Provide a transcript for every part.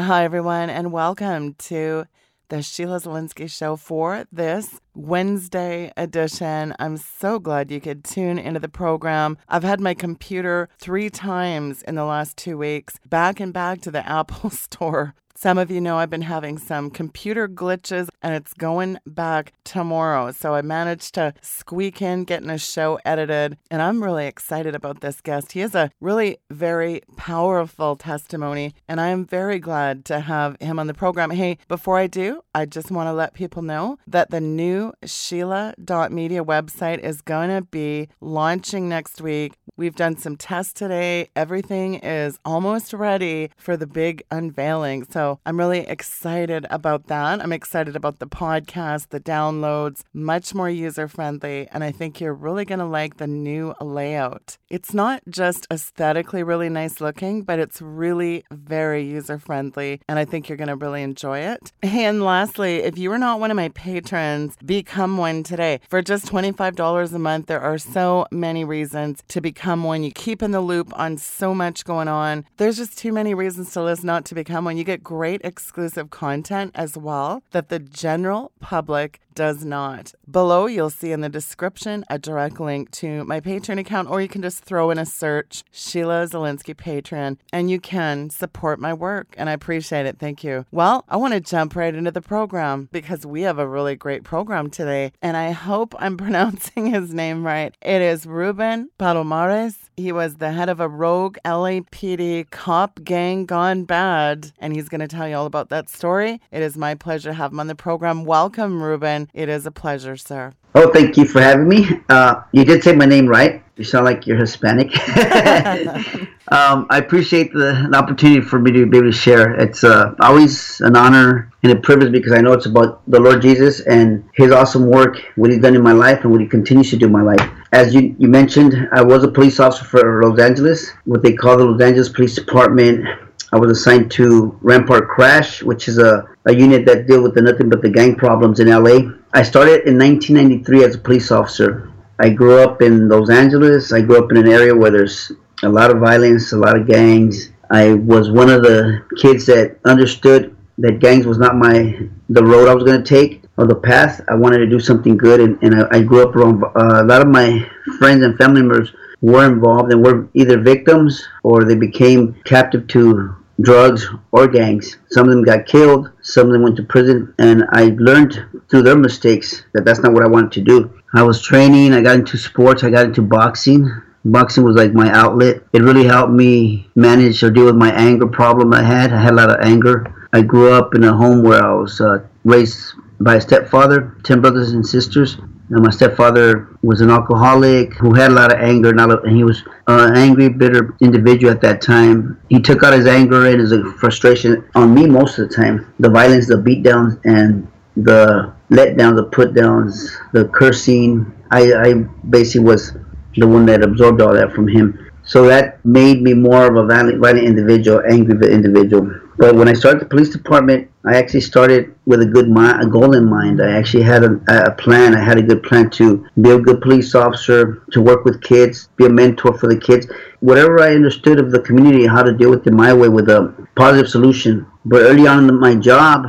Hi, everyone, and welcome to the Sheila Zilinsky Show for this Wednesday edition. I'm so glad you could tune into the program. I've had my computer three times in the last two weeks back and back to the Apple Store some of you know I've been having some computer glitches and it's going back tomorrow. So I managed to squeak in getting a show edited. And I'm really excited about this guest. He has a really very powerful testimony. And I am very glad to have him on the program. Hey, before I do, I just want to let people know that the new Sheila.media website is going to be launching next week. We've done some tests today. Everything is almost ready for the big unveiling. So I'm really excited about that. I'm excited about the podcast, the downloads, much more user friendly. And I think you're really going to like the new layout. It's not just aesthetically really nice looking, but it's really very user friendly. And I think you're going to really enjoy it. And lastly, if you are not one of my patrons, become one today. For just $25 a month, there are so many reasons to become one. You keep in the loop on so much going on. There's just too many reasons to list not to become one. You get great great exclusive content as well that the general public does not. Below, you'll see in the description a direct link to my Patreon account, or you can just throw in a search Sheila Zilinsky Patreon, and you can support my work. And I appreciate it. Thank you. Well, I want to jump right into the program because we have a really great program today, and I hope I'm pronouncing his name right. It is Ruben Palomares. He was the head of a rogue LAPD cop gang gone bad, and he's going to tell you all about that story. It is my pleasure to have him on the program. Welcome, Ruben. It is a pleasure, sir. Oh, thank you for having me. Uh, you did say my name right. You sound like you're Hispanic. um, I appreciate the, the, opportunity for me to be able to share. It's uh, always an honor and a privilege because I know it's about the Lord Jesus and His awesome work, what He's done in my life, and what He continues to do in my life. As you, you mentioned, I was a police officer for Los Angeles, what they call the Los Angeles Police Department I was assigned to Rampart Crash, which is a, a unit that deal with the nothing but the gang problems in LA. I started in 1993 as a police officer. I grew up in Los Angeles. I grew up in an area where there's a lot of violence, a lot of gangs. I was one of the kids that understood that gangs was not my the road I was going to take or the path. I wanted to do something good, and, and I, I grew up around uh, a lot of my friends and family members were involved and were either victims or they became captive to drugs or gangs. Some of them got killed, some of them went to prison, and I learned through their mistakes that that's not what I wanted to do. I was training, I got into sports, I got into boxing. Boxing was like my outlet. It really helped me manage or deal with my anger problem I had. I had a lot of anger. I grew up in a home where I was uh, raised by a stepfather, 10 brothers and sisters. And my stepfather was an alcoholic who had a lot of anger, and he was an angry, bitter individual at that time. He took out his anger and his frustration on me most of the time. The violence, the beatdowns, and the letdowns, the putdowns, the cursing. I, I basically was the one that absorbed all that from him. So that made me more of a violent, violent individual, angry individual. But when I started the police department, I actually started with a good mind, a goal in mind. I actually had a, a, plan. I had a good plan to be a good police officer, to work with kids, be a mentor for the kids. Whatever I understood of the community, how to deal with it my way with a positive solution. But early on in my job,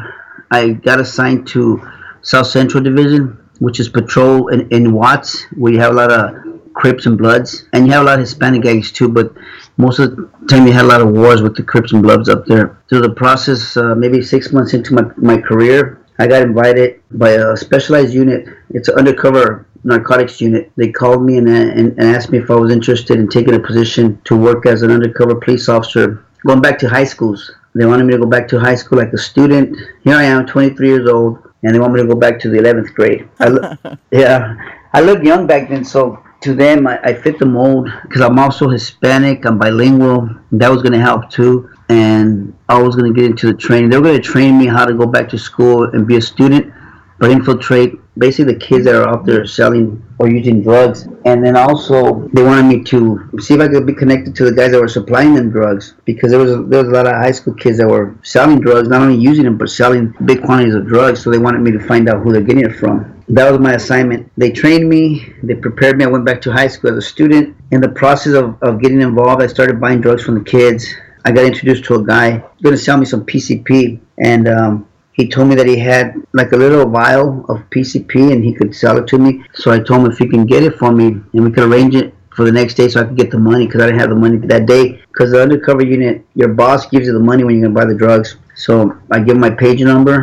I got assigned to South Central Division, which is patrol in, in Watts, you have a lot of Crips and Bloods, and you have a lot of Hispanic gangs too. But most of the time, you had a lot of wars with the Crips and Bloods up there. Through the process, uh, maybe six months into my, my career, I got invited by a specialized unit. It's an undercover narcotics unit. They called me and, and, and asked me if I was interested in taking a position to work as an undercover police officer, going back to high schools. They wanted me to go back to high school like a student. Here I am, 23 years old, and they want me to go back to the 11th grade. I yeah, I looked young back then, so to them, I, I fit the mold because I'm also Hispanic. I'm bilingual. That was going to help too. And I was going to get into the training. They were going to train me how to go back to school and be a student, but infiltrate basically the kids that are out there selling or using drugs. And then also they wanted me to see if I could be connected to the guys that were supplying them drugs because there was a, there was a lot of high school kids that were selling drugs, not only using them but selling big quantities of drugs. So they wanted me to find out who they're getting it from that was my assignment. They trained me, they prepared me. I went back to high school as a student. In the process of, of getting involved, I started buying drugs from the kids. I got introduced to a guy going to sell me some PCP, and um, he told me that he had like a little vial of PCP and he could sell it to me. So I told him if he can get it for me and we could arrange it for the next day so I could get the money because I didn't have the money that day. Because the undercover unit, your boss gives you the money when you're going to buy the drugs. So I give my page number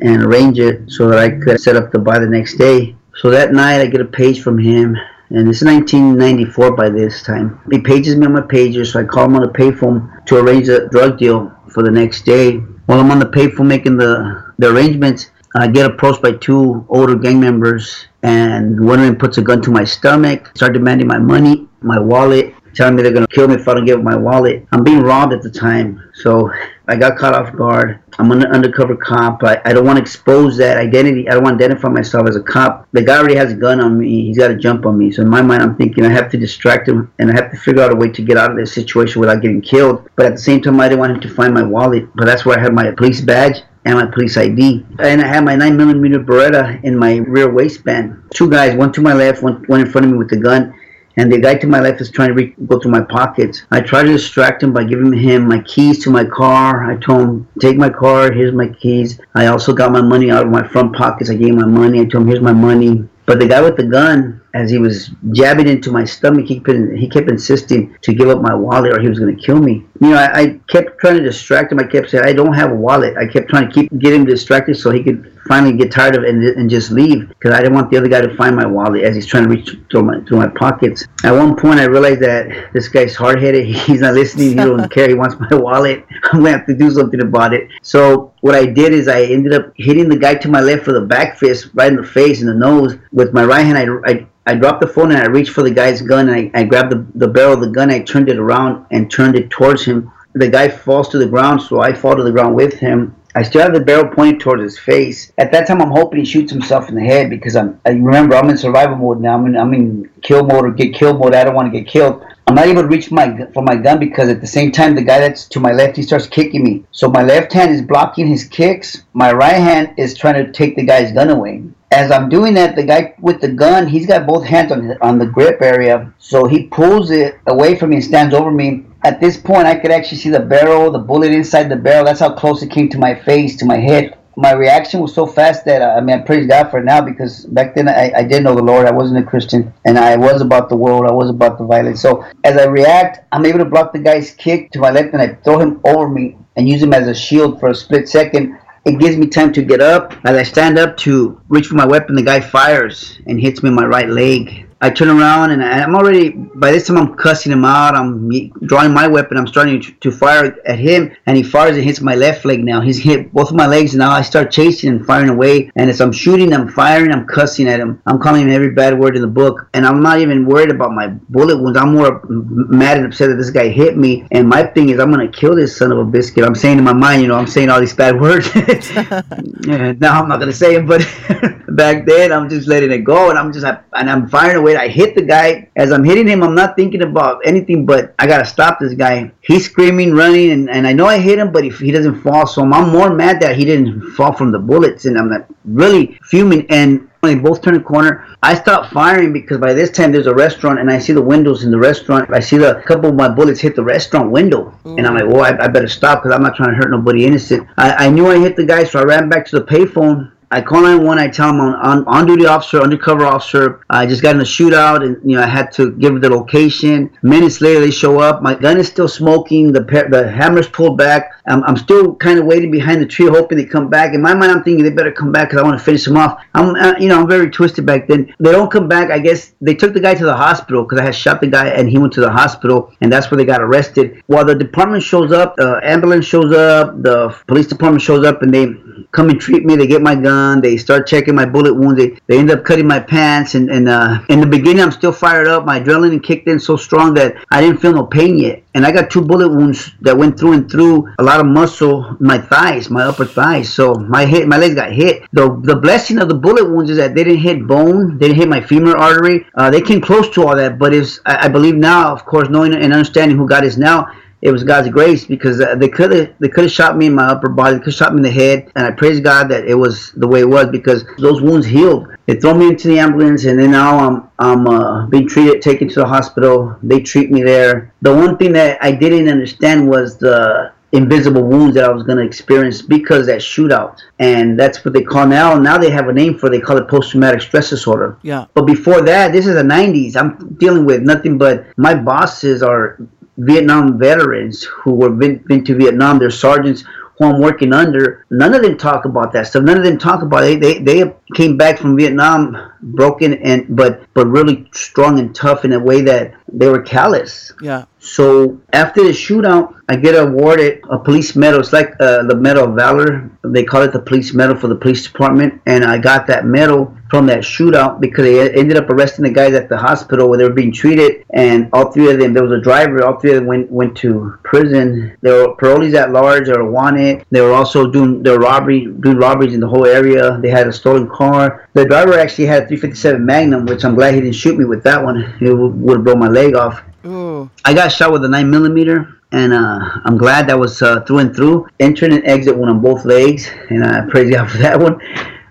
and arrange it so that I could set up to buy the next day. So that night I get a page from him and it's 1994 by this time. He pages me on my pager, so I call him on the payphone to arrange a drug deal for the next day. While I'm on the payphone making the, the arrangements, I get approached by two older gang members, and one of them puts a gun to my stomach, start demanding my money, my wallet, telling me they're gonna kill me if I don't give my wallet. I'm being robbed at the time, so I got caught off guard. I'm an undercover cop. I, I don't want to expose that identity. I don't want to identify myself as a cop. The guy already has a gun on me. He's got to jump on me. So in my mind, I'm thinking I have to distract him and I have to figure out a way to get out of this situation without getting killed. But at the same time, I didn't want him to find my wallet. But that's where I had my police badge and my police ID. And I had my 9 millimeter Beretta in my rear waistband. Two guys, one to my left, one, one in front of me with the gun and the guy to my left is trying to reach, go through my pockets. I try to distract him by giving him my keys to my car. I told him, take my car, here's my keys. I also got my money out of my front pockets. I gave him my money. I told him, here's my money. But the guy with the gun, as he was jabbing into my stomach, he he kept insisting to give up my wallet or he was going to kill me. You know, I, I, kept trying to distract him. I kept saying, I don't have a wallet. I kept trying to keep get him distracted so he could finally get tired of it and, and just leave because I didn't want the other guy to find my wallet as he's trying to reach through my through my pockets. At one point, I realized that this guy's hard headed. He's not listening. He don't care. He wants my wallet. I'm gonna have to do something about it. So what I did is I ended up hitting the guy to my left for the back fist, right in the face and the nose. With my right hand, I, I I dropped the phone and I reached for the guy's gun and I, I grabbed the, the barrel of the gun. I turned it around and turned it towards him. The guy falls to the ground, so I fall to the ground with him. I still have the barrel pointed towards his face. At that time, I'm hoping he shoots himself in the head because I'm. I remember I'm in survival mode now. I'm in, I'm in kill mode or get killed mode. I don't want to get killed. I'm not able to reach my for my gun because at the same time the guy that's to my left he starts kicking me. So my left hand is blocking his kicks. My right hand is trying to take the guy's gun away. As I'm doing that, the guy with the gun he's got both hands on on the grip area. So he pulls it away from me and stands over me at this point, I could actually see the barrel, the bullet inside the barrel. That's how close it came to my face, to my head. My reaction was so fast that uh, I mean, I praise God for now because back then I, I did know the Lord. I wasn't a Christian and I was about the world. I was about the violence. So as I react, I'm able to block the guy's kick to my left and I throw him over me and use him as a shield for a split second. It gives me time to get up. As I stand up to reach for my weapon, the guy fires and hits me in my right leg. I turn around and I'm already, by this time I'm cussing him out. I'm drawing my weapon. I'm starting to fire at him and he fires and hits my left leg now. He's hit both of my legs and now I start chasing and firing away. And as I'm shooting, I'm firing, I'm cussing at him. I'm calling him every bad word in the book. And I'm not even worried about my bullet wounds. I'm more mad and upset that this guy hit me. And my thing is, I'm going to kill this son of a biscuit. I'm saying in my mind, you know, I'm saying all these bad words. now I'm not going to say them, but back then I'm just letting it go and I'm just, and I'm firing away I hit the guy. As I'm hitting him, I'm not thinking about anything but I gotta stop this guy. He's screaming, running, and, and I know I hit him, but if he doesn't fall, so I'm more mad that he didn't fall from the bullets, and I'm like really fuming. And when they both turn a corner, I stop firing because by this time there's a restaurant and I see the windows in the restaurant. I see the couple of my bullets hit the restaurant window, mm. and I'm like, "Well, I, I better stop because I'm not trying to hurt nobody innocent." I, I knew I hit the guy, so I ran back to the payphone I call 911. I tell them I'm on, on duty officer, undercover officer. I just got in a shootout, and you know I had to give the location. Minutes later, they show up. My gun is still smoking. The the hammer's pulled back. I'm, I'm still kind of waiting behind the tree, hoping they come back. In my mind, I'm thinking they better come back because I want to finish them off. I'm uh, you know I'm very twisted back then. They don't come back. I guess they took the guy to the hospital because I had shot the guy, and he went to the hospital, and that's where they got arrested. While the department shows up, the ambulance shows up, the police department shows up, and they come and treat me. They get my gun. They start checking my bullet wounds. They, they end up cutting my pants. And, and uh, in the beginning, I'm still fired up. My adrenaline kicked in so strong that I didn't feel no pain yet. And I got two bullet wounds that went through and through a lot of muscle, my thighs, my upper thighs. So my hit, my legs got hit. The the blessing of the bullet wounds is that they didn't hit bone. They didn't hit my femur artery. Uh, they came close to all that, but it's I, I believe now, of course, knowing and understanding who God is now it was God's grace because uh, they could have they could have shot me in my upper body, they could have shot me in the head, and I praise God that it was the way it was because those wounds healed. They throw me into the ambulance, and then now I'm I'm uh, being treated, taken to the hospital. They treat me there. The one thing that I didn't understand was the invisible wounds that I was going to experience because that shootout. And that's what they call now. Now they have a name for it. They call it post traumatic stress disorder. Yeah. But before that, this is the 90s. I'm dealing with nothing but my bosses are Vietnam veterans who were been, been to Vietnam. They're sergeants who I'm working under. None of them talk about that stuff. None of them talk about it. They, they, they came back from Vietnam broken and but but really strong and tough in a way that they were callous. Yeah. So after the shootout, I get awarded a police medal. It's like uh, the Medal of Valor. They call it the police medal for the police department, and I got that medal from that shootout because they ended up arresting the guys at the hospital where they were being treated, and all three of them. There was a driver. All three of them went went to prison. They were parolees at large. They were wanted. They were also doing their robbery, doing robberies in the whole area. They had a stolen car. The driver actually had 357 Magnum, which I'm glad he didn't shoot me with that one. It would have blown my leg off. Ooh. I got shot with a nine millimeter, and uh, I'm glad that was uh, through and through. Entering and exit one on both legs, and I praise God for that one.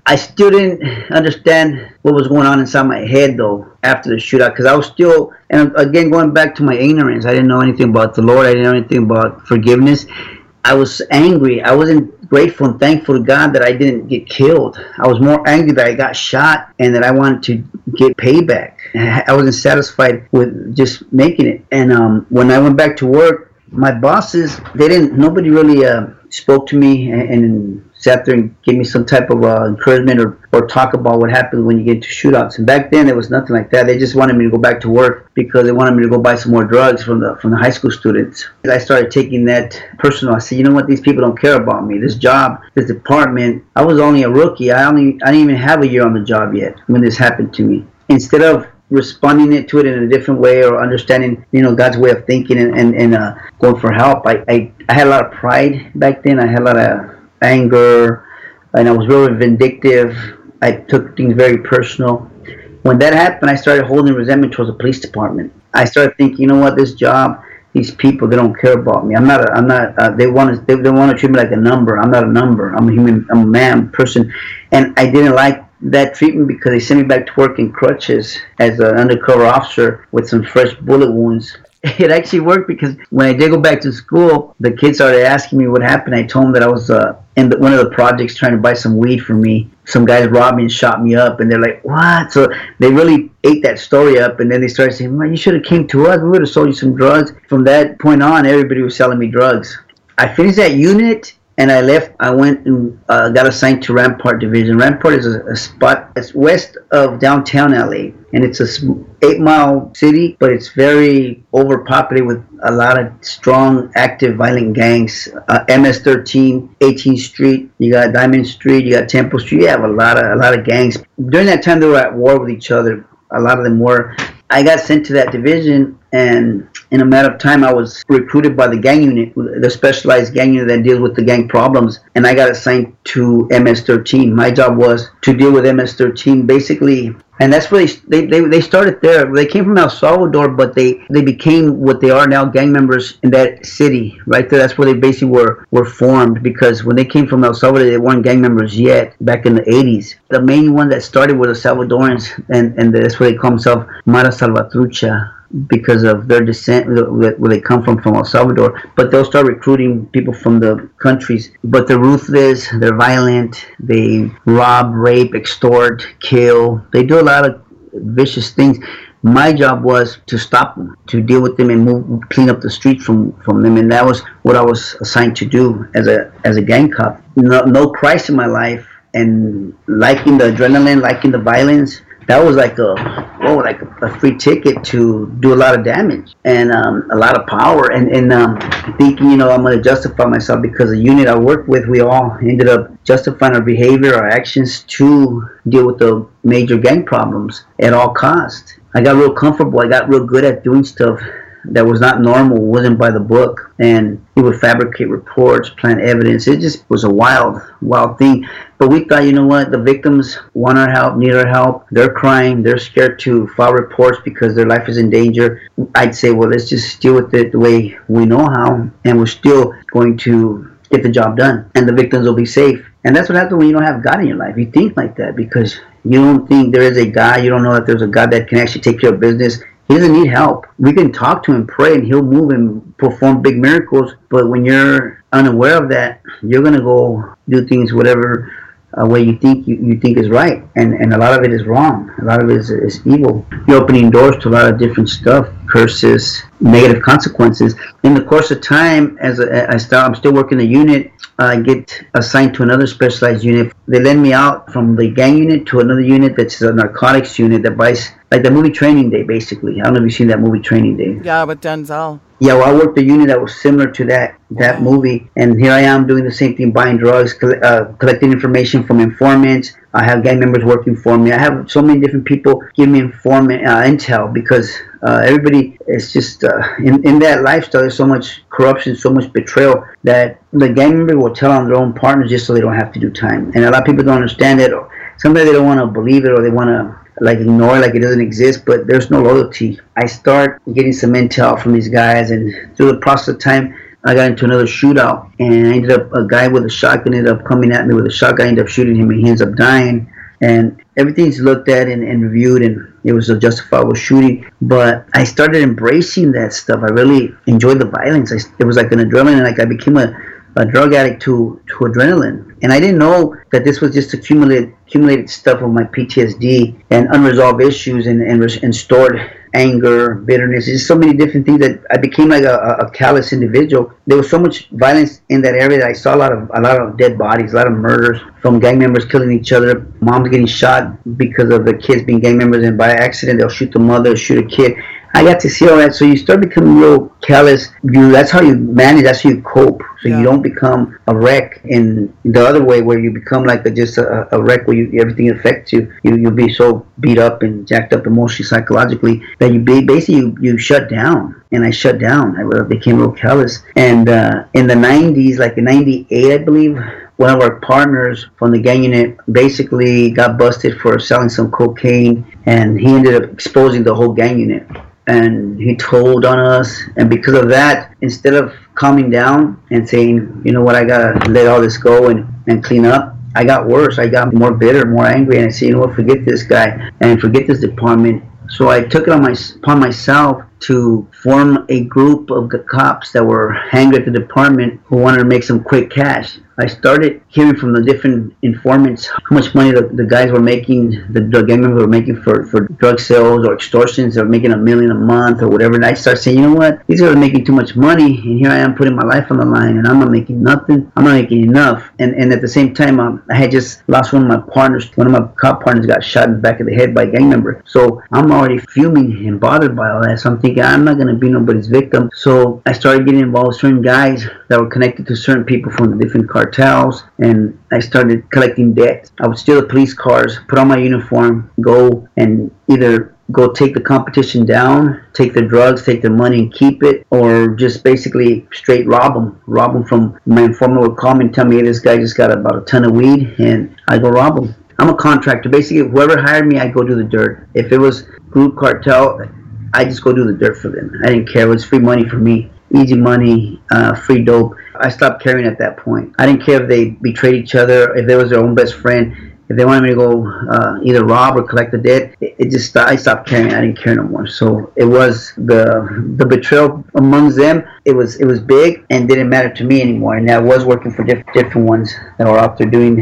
I still didn't understand what was going on inside my head though after the shootout because I was still, and again going back to my ignorance, I didn't know anything about the Lord. I didn't know anything about forgiveness. I was angry. I wasn't grateful and thankful to God that I didn't get killed. I was more angry that I got shot and that I wanted to get payback. I wasn't satisfied with just making it. And um, when I went back to work, my bosses, they didn't, nobody really uh, spoke to me and, and, sat there and gave me some type of uh, encouragement or, or talk about what happens when you get into shootouts. And back then, there was nothing like that. They just wanted me to go back to work because they wanted me to go buy some more drugs from the from the high school students. I started taking that personal. I said, you know what? These people don't care about me. This job, this department. I was only a rookie. I only I didn't even have a year on the job yet when this happened to me. Instead of responding it to it in a different way or understanding you know god's way of thinking and, and, and uh, going for help I, I, I had a lot of pride back then i had a lot of anger and i was really vindictive. I took things very personal. When that happened i started holding resentment towards the police department. I started thinking you know what this job these people they don't care about me. I'm not a, i'm not uh, they want to they, they want to treat me like a number. I'm not a number. I'm a human i'm a man person. And i didn't like that treatment because they sent me back to work in crutches as an undercover officer with some fresh bullet wounds. It actually worked because when I did go back to school, the kids started asking me what happened. I told them that I was uh, in the, one of the projects trying to buy some weed for me. Some guys robbed me and shot me up, and they're like, "What?" So they really ate that story up, and then they started saying, "Man, you should have came to us. We would have sold you some drugs." From that point on, everybody was selling me drugs. I finished that unit and I left. I went and uh, got assigned to Rampart Division. Rampart is a, a, spot. It's west of downtown LA, and it's a eight-mile city, but it's very overpopulated with a lot of strong, active, violent gangs. Uh, MS-13, 18th Street. You got Diamond Street. You got Temple Street. You have a lot of a lot of gangs. During that time, they were at war with each other. A lot of them were. I got sent to that division, and in a matter of time, I was recruited by the gang unit, the specialized gang unit that deals with the gang problems, and I got assigned to MS-13. My job was to deal with MS-13, basically, and that's where they, they, they started there. They came from El Salvador, but they, they became what they are now, gang members in that city, right there. That's where they basically were, were formed, because when they came from El Salvador, they weren't gang members yet, back in the 80s. The main one that started were the Salvadorans, and, and that's where they call themselves Mara Salvatrucha because of their descent, where they come from, from El Salvador. But they'll start recruiting people from the countries. But they're ruthless, they're violent, they rob, rape, extort, kill. They do a lot of vicious things. My job was to stop them, to deal with them and move, clean up the streets from, from them, and that was what I was assigned to do as a as a gang cop. No, no Christ in my life, and liking the adrenaline, liking the violence, that was like a whoa, like a, free ticket to do a lot of damage and um, a lot of power. And and um, thinking, you know, I'm to justify myself because the unit I worked with, we all ended up justifying our behavior, our actions to deal with the major gang problems at all costs. I got real comfortable. I got real good at doing stuff that was not normal, wasn't by the book, and he would fabricate reports, plant evidence. It just was a wild, wild thing. But we thought, you know what, the victims want our help, need our help. They're crying, they're scared to file reports because their life is in danger. I'd say, well, let's just deal with it the way we know how, and we're still going to get the job done, and the victims will be safe. And that's what happens when you don't have God in your life. You think like that because you don't think there is a God, you don't know that there's a God that can actually take care of business, he doesn't need help. We can talk to him, pray, and he'll move and perform big miracles. But when you're unaware of that, you're gonna go do things whatever uh, way you think you, you think is right, and and a lot of it is wrong. A lot of it is, is evil. You're opening doors to a lot of different stuff, curses, negative consequences. In the course of time, as I start, I'm still working the unit. I get assigned to another specialized unit. They lend me out from the gang unit to another unit that's a narcotics unit that buys like the movie Training Day, basically. I don't know if you've seen that movie Training Day. Yeah, with Denzel. Yeah, well, I worked a unit that was similar to that that movie, and here I am doing the same thing, buying drugs, uh, collecting information from informants. I have gang members working for me. I have so many different people give me informant uh, intel because uh, everybody is just uh, in in that lifestyle. There's so much corruption, so much betrayal that the gang member will tell on their own partners just so they don't have to do time. And a lot of people don't understand it. Or sometimes they don't want to believe it, or they want to like ignore like it doesn't exist but there's no loyalty. I start getting some intel from these guys and through the process of time i got into another shootout and i ended up a guy with a shotgun ended up coming at me with a shotgun. I ended up shooting him and he ends up dying. And everything's looked at and, and reviewed and it was a justifiable shooting. But i started embracing that stuff. I really enjoyed the violence. I, it was like an adrenaline like i became a, a drug addict to, to adrenaline and I didn't know that this was just accumulated accumulated stuff of my PTSD and unresolved issues and, and, and stored anger, bitterness, just so many different things that I became like a, a callous individual. There was so much violence in that area that I saw a lot of a lot of dead bodies, a lot of murders from gang members killing each other, moms getting shot because of the kids being gang members, and by accident they'll shoot the mother, shoot a kid. I got to see all that. So you start becoming real callous. You that's how you manage. That's how you cope. So yeah. you don't become a wreck in the other way where you become like a, just a, a wreck where you, everything affects you. You you'll be so beat up and jacked up emotionally, psychologically that you be, basically you, you shut down. And I shut down. I became real callous. And uh, in the 90s, like in '98, I believe, one of our partners from the gang unit basically got busted for selling some cocaine and he ended up exposing the whole gang unit and he told on us. And because of that instead of calming down and saying you know what i gotta let all this go and, and clean up i got worse. I got more bitter more angry and i said you know what forget this guy and forget this department. So i took it on my upon myself to form a group of the cops that were hanging at the department who wanted to make some quick cash I started hearing from the different informants how much money the, the guys were making, the drug gang members were making for, for drug sales or extortions. They're making a million a month or whatever. And I started saying, you know what? These guys are making too much money. And here I am putting my life on the line and I'm not making nothing. I'm not making enough. And and at the same time, um, I had just lost one of my partners. One of my cop partners got shot in the back of the head by a gang member. So I'm already fuming and bothered by all that. So I'm thinking, I'm not going to be nobody's victim. So I started getting involved with certain guys that were connected to certain people from the different cartels cartels and I started collecting debt. I would steal the police cars, put on my uniform, go and either go take the competition down, take their drugs, take their money and keep it, or just basically straight rob them. Rob them from my informant would call me and tell me, hey, this guy just got about a ton of weed, and I go rob them. I'm a contractor. Basically, whoever hired me, I go do the dirt. If it was group cartel, I just go do the dirt for them. I didn't care. It was free money for me. Easy money, uh, free dope. I stopped caring at that point. I didn't care if they betrayed each other, if they was their own best friend, if they wanted me to go uh, either rob or collect the debt. It, it just I stopped caring. I didn't care no more. So it was the the betrayal amongst them. It was it was big and didn't matter to me anymore. And I was working for different different ones that were out there doing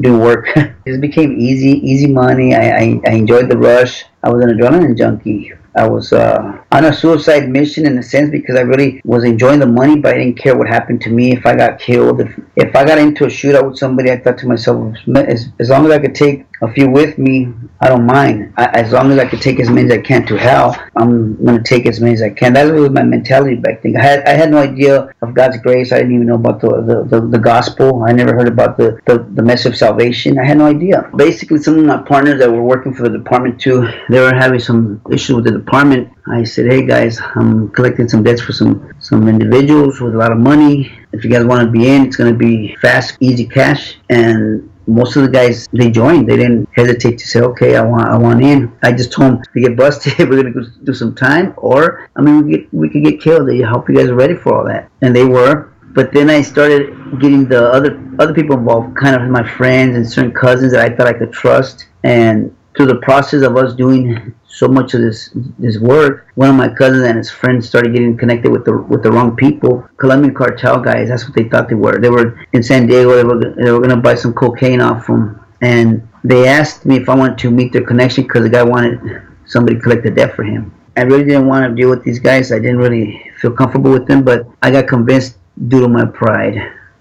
doing work. it became easy easy money. I, I I enjoyed the rush. I was an adrenaline junkie. I was uh, on a suicide mission in a sense because I really was enjoying the money, but I didn't care what happened to me if I got killed. If, if I got into a shootout with somebody, I thought to myself, as, as long as I could take a few with me, I don't mind. I, as long as I could take as many as I can to hell, I'm going to take as many as I can. That was my mentality back then. I had, I had no idea of God's grace. I didn't even know about the, the, the, the gospel. I never heard about the, the, the message of salvation. I had no idea. Basically, some of my partners that were working for the department too, they were having some issues with the department. I said, hey guys, I'm collecting some debts for some, some individuals with a lot of money. If you guys want to be in, it's going to be fast, easy cash. And most of the guys they joined. They didn't hesitate to say, "Okay, I want, I want in." I just told them to get busted. We're gonna go do some time, or I mean, we get we could get killed. I hope you guys are ready for all that, and they were. But then I started getting the other other people involved, kind of my friends and certain cousins that I thought I could trust And through the process of us doing so much of this this work, one of my cousins and his friends started getting connected with the with the wrong people. Colombian cartel guys, that's what they thought they were. They were in San Diego. They were they were gonna buy some cocaine off them, and they asked me if I wanted to meet their connection because the guy wanted somebody to collect the debt for him. I really didn't want to deal with these guys. I didn't really feel comfortable with them, but I got convinced due to my pride.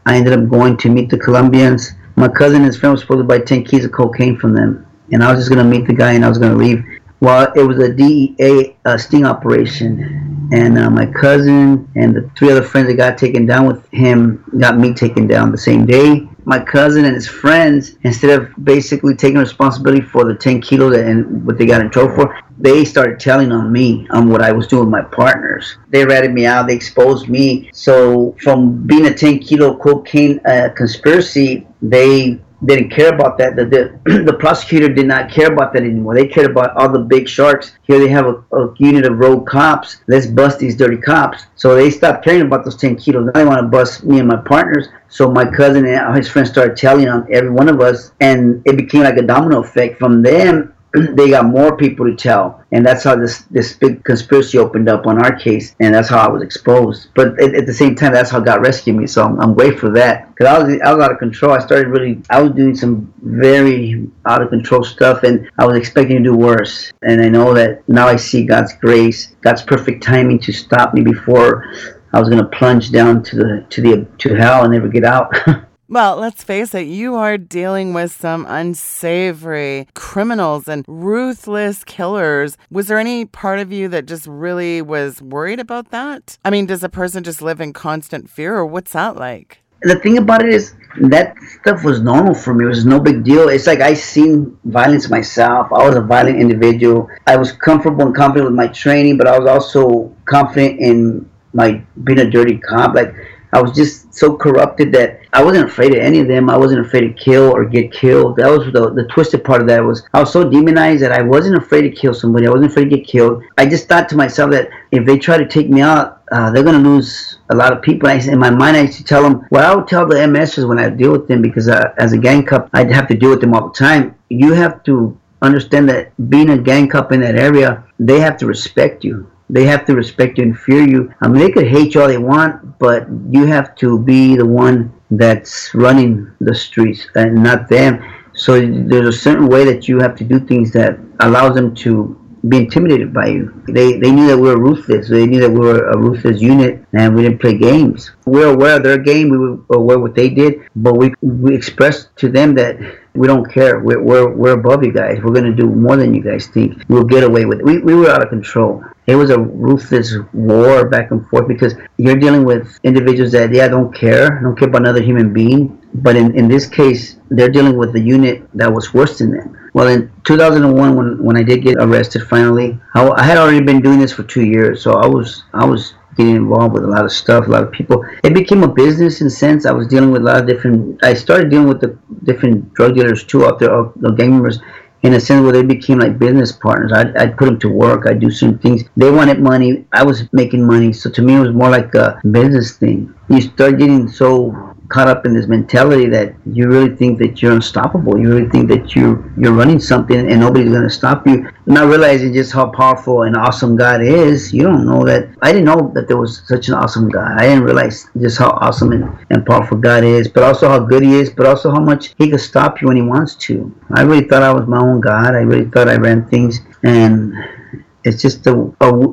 I ended up going to meet the Colombians. My cousin and his friend was supposed to buy 10 keys of cocaine from them. And I was just to meet the guy and I was to leave. Well, it was a DEA uh, sting operation. And uh, my cousin and the three other friends that got taken down with him got me taken down the same day my cousin and his friends, instead of basically taking responsibility for the 10 kilos and what they got in trouble for, they started telling on me on what I was doing with my partners. They ratted me out. They exposed me. So from being a 10 kilo cocaine uh, conspiracy, they didn't care about that. The, the, the, prosecutor did not care about that anymore. They cared about all the big sharks. Here they have a, a, unit of rogue cops. Let's bust these dirty cops. So they stopped caring about those 10 kilos. Now they want to bust me and my partners. So my cousin and his friends started telling on every one of us, and it became like a domino effect. From them, they got more people to tell, and that's how this this big conspiracy opened up on our case, and that's how I was exposed. But at, at the same time, that's how God rescued me. So I'm, I'm grateful for that because I was I was out of control. I started really I was doing some very out of control stuff, and I was expecting to do worse. And I know that now I see God's grace, God's perfect timing to stop me before I was going to plunge down to the to the to hell and never get out. Well, let's face it, you are dealing with some unsavory criminals and ruthless killers. Was there any part of you that just really was worried about that? I mean, does a person just live in constant fear, or what's that like? The thing about it is, that stuff was normal for me. It was no big deal. It's like I seen violence myself. I was a violent individual. I was comfortable and confident with my training, but I was also confident in my being a dirty cop. Like I was just so corrupted that I wasn't afraid of any of them. I wasn't afraid to kill or get killed. That was the, the twisted part of that was I was so demonized that I wasn't afraid to kill somebody. I wasn't afraid to get killed. I just thought to myself that if they try to take me out, uh, they're gonna lose a lot of people. I, in my mind, I used to tell them, well, I would tell the MSs when I deal with them because uh, as a gang cop, I'd have to deal with them all the time. You have to understand that being a gang cop in that area, they have to respect you they have to respect you and fear you. I mean, they could hate you all they want, but you have to be the one that's running the streets and not them. So there's a certain way that you have to do things that allows them to be intimidated by you. They they knew that we were ruthless. They knew that we were a ruthless unit, and we didn't play games. We were aware of their game. We were aware of what they did, but we we expressed to them that we don't care. We're, we're, we're above you guys. We're going to do more than you guys think. We'll get away with it. We, we were out of control. It was a ruthless war back and forth because you're dealing with individuals that, yeah, don't care, don't care about another human being. But in, in this case, they're dealing with a unit that was worse than them. Well, in 2001, when, when I did get arrested finally, I, I had already been doing this for two years. So I was, I was getting involved with a lot of stuff, a lot of people. It became a business in a sense. I was dealing with a lot of different. I started dealing with the different drug dealers too out there, the gang members, in a sense where they became like business partners. I'd, I'd put them to work. I'd do certain things. They wanted money. I was making money. So to me, it was more like a business thing. You start getting so caught up in this mentality that you really think that you're unstoppable. You really think that you you're running something and nobody's gonna stop you. Not realizing just how powerful and awesome God is. You don't know that. I didn't know that there was such an awesome God. I didn't realize just how awesome and, and powerful God is, but also how good He is, but also how much He can stop you when He wants to. I really thought I was my own God. I really thought I ran things and it's just a,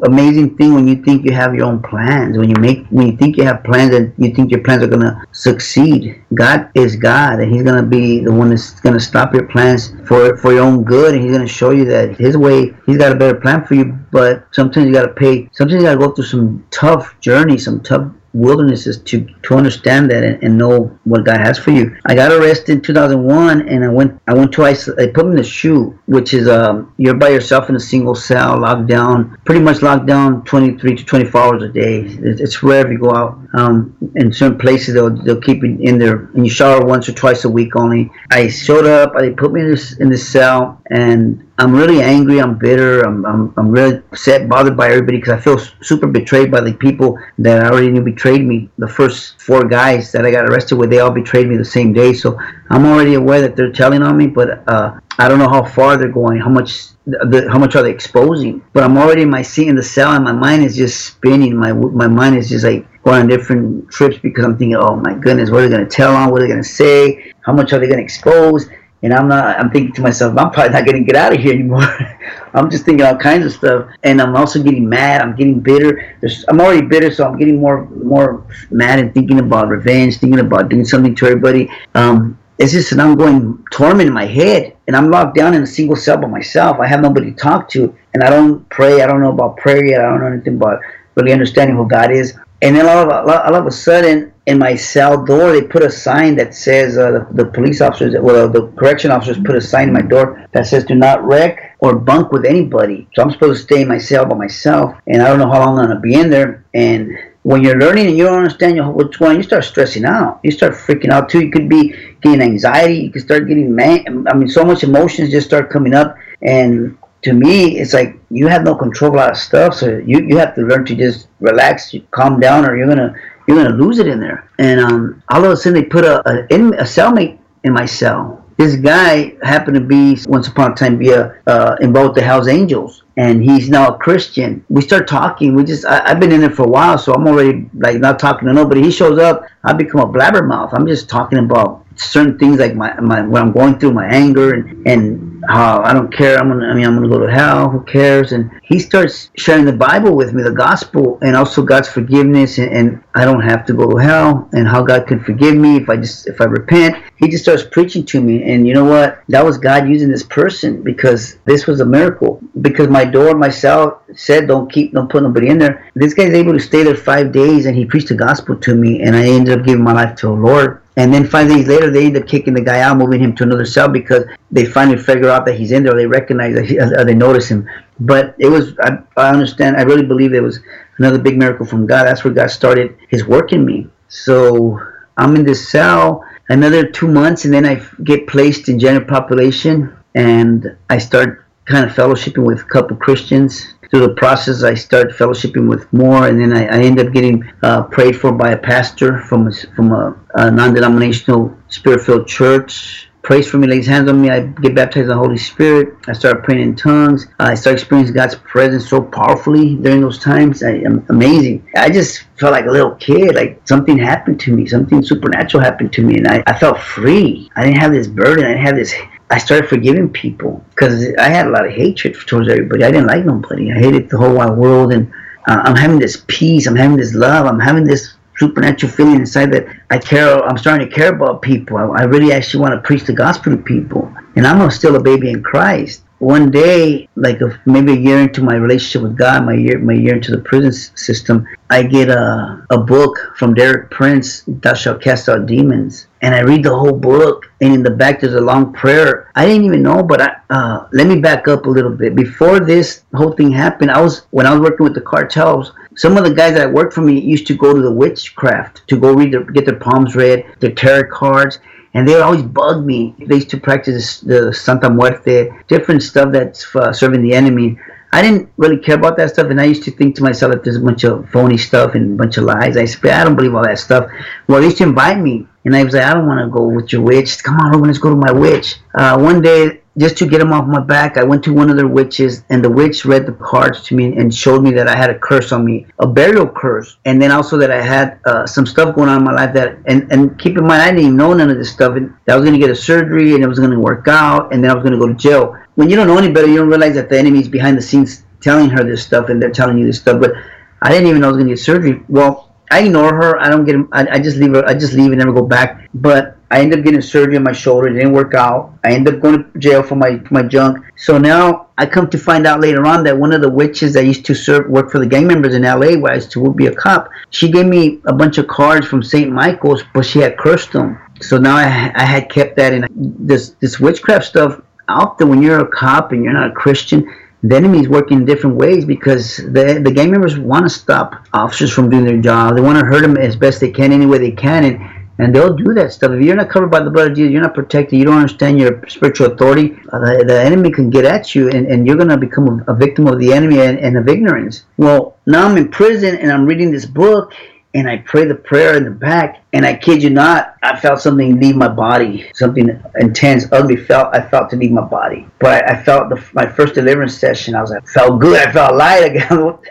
amazing thing when you think you have your own plans. When you make when you think you have plans and you think your plans are going to succeed. God is god and he's going to be the one that's going to stop your plans for for your own good and he's going to show you that his way he's got a better plan for you but sometimes you got to pay sometimes you got to go through some tough journey some tough wildernesses to to understand that and, and, know what God has for you. I got arrested in 2001, and I went I went to they put me in the SHU, which is um you're by yourself in a single cell, locked down, pretty much locked down 23 to 24 hours a day. It's, it's rare if you go out. Um, in certain places they'll they'll keep you in there, and you shower once or twice a week only. I showed up, they put me in this in this cell, and I'm really angry. I'm bitter. I'm, I'm, I'm really upset, bothered by everybody because I feel super betrayed by the people that I already knew betrayed me. The first four guys that I got arrested with, they all betrayed me the same day. So I'm already aware that they're telling on me, but uh, I don't know how far they're going, how much the, how much are they exposing. But I'm already in my seat in the cell, and my mind is just spinning. My my mind is just like going on different trips because I'm thinking, oh my goodness, what are they going to tell on? What are they going to say? How much are they going to expose? And I'm not. I'm thinking to myself, I'm probably not going to get out of here anymore. I'm just thinking all kinds of stuff, and I'm also getting mad. I'm getting bitter. There's, I'm already bitter, so I'm getting more more mad and thinking about revenge, thinking about doing something to everybody. Um, it's just an ongoing torment in my head, and I'm locked down in a single cell by myself. I have nobody to talk to, and I don't pray. I don't know about prayer yet. I don't know anything about really understanding who God is. And then all of, all of a sudden, in my cell door, they put a sign that says uh, the, the, police officers, well, the correction officers put a sign in my door that says "Do not rec or bunk with anybody." So I'm supposed to stay in my cell by myself, and I don't know how long I'm gonna be in there. And when you're learning and you don't understand what's going on, you start stressing out. You start freaking out too. You could be getting anxiety. You could start getting mad. I mean, so much emotions just start coming up, and to me, it's like you have no control of stuff. So you, you have to learn to just relax, calm down, or you're gonna you're gonna lose it in there. And um, all of a sudden, they put a a, a cellmate in my cell. This guy happened to be once upon a time be a, uh, involved with the Hell's Angels, and he's now a Christian. We start talking. We just I, have been in there for a while, so I'm already like not talking to nobody. He shows up, I become a blabbermouth. I'm just talking about certain things like my, my what I'm going through, my anger, and, and how I don't care. I'm gonna, I mean, I'm gonna go to hell. Who cares? And he starts sharing the Bible with me, the gospel, and also God's forgiveness, and, and I don't have to go to hell, and how God can forgive me if I just if I repent. He just starts preaching to me, and you know what? That was God using this person because this was a miracle. Because my door, myself said, "Don't keep, don't put nobody in there." This guy's able to stay there five days, and he preached the gospel to me, and I ended up giving my life to the Lord and then five days later, they end up kicking the guy out, moving him to another cell because they finally figure out that he's in there. They recognize that he, uh, they notice him. But it was, I, I understand, I really believe it was another big miracle from God. That's where God started his work in me. So I'm in this cell another two months, and then I get placed in general population, and I start kind of fellowshipping with a couple Christians through the process, I started fellowshipping with more, and then I, I ended up getting uh, prayed for by a pastor from a, from a, a non-denominational spirit-filled church. Prays for me, lays hands on me. I get baptized in the Holy Spirit. I start praying in tongues. I start experiencing God's presence so powerfully during those times. I, am amazing. I just felt like a little kid. Like something happened to me. Something supernatural happened to me, and I, I felt free. I didn't have this burden. I didn't have this I started forgiving people because I had a lot of hatred towards everybody. I didn't like nobody. I hated the whole wide world, and uh, I'm having this peace. I'm having this love. I'm having this supernatural feeling inside that I care. I'm starting to care about people. I, I really actually want to preach the gospel to people, and I'm still a baby in Christ one day, like maybe a year into my relationship with God, my year my year into the prison system, I get a a book from Derek Prince, "Thou Shalt Cast Out Demons," and I read the whole book. And in the back, there's a long prayer. I didn't even know, but I, uh, let me back up a little bit. Before this whole thing happened, I was when I was working with the cartels. Some of the guys that worked for me used to go to the witchcraft to go read their, get their palms read, their tarot cards, and they always bug me. They used to practice the Santa Muerte, different stuff that's uh, serving the enemy. I didn't really care about that stuff, and I used to think to myself that there's a bunch of phony stuff and a bunch of lies. I said, I don't believe all that stuff. Well, they used to invite me, and I was like, I don't want to go with your witch. Come on, Ruben, let's go to my witch. Uh, one day, just to get them off my back, I went to one of their witches, and the witch read the cards to me and showed me that I had a curse on me, a burial curse, and then also that I had uh, some stuff going on in my life that, and and keep in mind, I didn't even know none of this stuff, and I was going to get a surgery, and it was going to work out, and then I was going to go to jail. When you don't know any better, you don't realize that the enemy's behind the scenes telling her this stuff, and they're telling you this stuff, but I didn't even know I was going to get surgery. Well, I ignore her. I don't get. I, I just leave her. I just leave and never go back. But I ended up getting surgery on my shoulder. It didn't work out. I ended up going to jail for my my junk. So now I come to find out later on that one of the witches that used to serve work for the gang members in LA, used to be a cop, she gave me a bunch of cards from St. Michael's, but she had cursed them. So now I, I had kept that in this this witchcraft stuff out there. When you're a cop and you're not a Christian, the enemy is working in different ways because the the gang members want to stop officers from doing their job. They want to hurt them as best they can any way they can, and and they'll do that stuff. If you're not covered by the blood of Jesus, you're not protected. You don't understand your spiritual authority. Uh, the, the, enemy can get at you, and, and you're gonna become a, a victim of the enemy and, and of ignorance. Well, now I'm in prison and I'm reading this book and I prayed the prayer in the back, and I kid you not, I felt something leave my body, something intense, ugly felt I felt to leave my body. But I, I felt the, my first deliverance session, I was like, felt good, I felt light again. what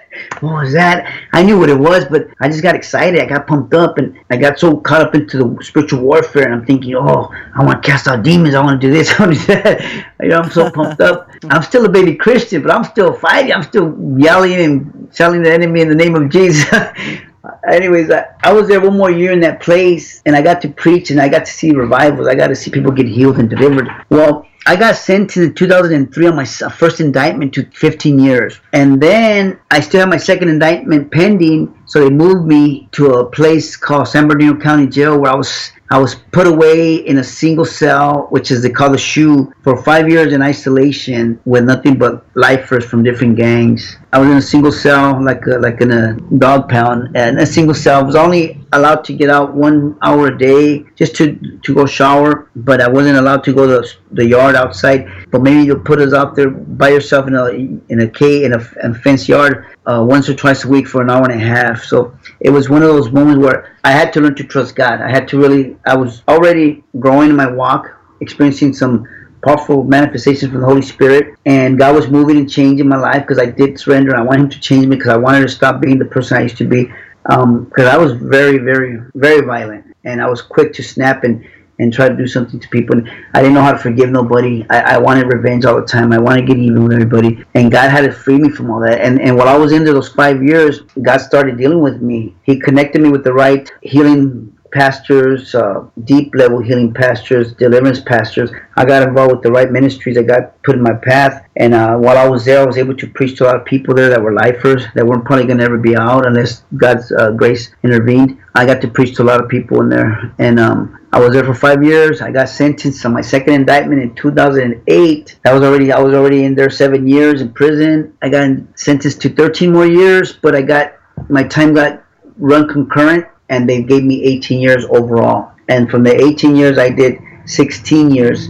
was that? I knew what it was, but I just got excited. I got pumped up, and I got so caught up into the spiritual warfare, and I'm thinking, oh, I want to cast out demons, I want to do this, I want to do that. You know, I'm so pumped up. I'm still a baby Christian, but I'm still fighting. I'm still yelling and telling the enemy in the name of Jesus. anyways, I, I, was there one more year in that place, and I got to preach, and I got to see revivals. I got to see people get healed and delivered. Well, I got sent in 2003 on my uh, first indictment to 15 years, and then I still have my second indictment pending. So they moved me to a place called San Bernardino County Jail, where I was I was put away in a single cell, which is they call SHU, for five years in isolation with nothing but lifers from different gangs. I was in a single cell, like a, like in a dog pound, and a single cell. I was only allowed to get out one hour a day just to to go shower, but I wasn't allowed to go to the yard outside. But maybe you'll put us out there by yourself in a in a cage in a, in a fenced yard uh, once or twice a week for an hour and a half. So it was one of those moments where I had to learn to trust God. I had to really, I was already growing in my walk, experiencing some powerful manifestations from the Holy Spirit, and God was moving and changing my life because I did surrender. I wanted Him to change me because I wanted to stop being the person I used to be. Because um, I was very, very, very violent, and I was quick to snap and and try to do something to people. And I didn't know how to forgive nobody. I, I wanted revenge all the time. I wanted to get even with everybody. And God had to free me from all that. And and while I was into those five years, God started dealing with me. He connected me with the right healing pastors, uh, deep level healing pastors, deliverance pastors. I got involved with the right ministries that got put in my path. And uh, while I was there, I was able to preach to a lot of people there that were lifers that weren't probably going to ever be out unless God's uh, grace intervened. I got to preach to a lot of people in there. And um, I was there for five years. I got sentenced on my second indictment in 2008. I was already I was already in there seven years in prison. I got sentenced to 13 more years, but I got my time got run concurrent, and they gave me 18 years overall. And from the 18 years, I did 16 years.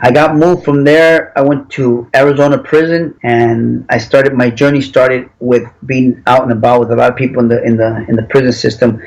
I got moved from there. I went to Arizona prison, and I started my journey. Started with being out and about with a lot of people in the in the in the prison system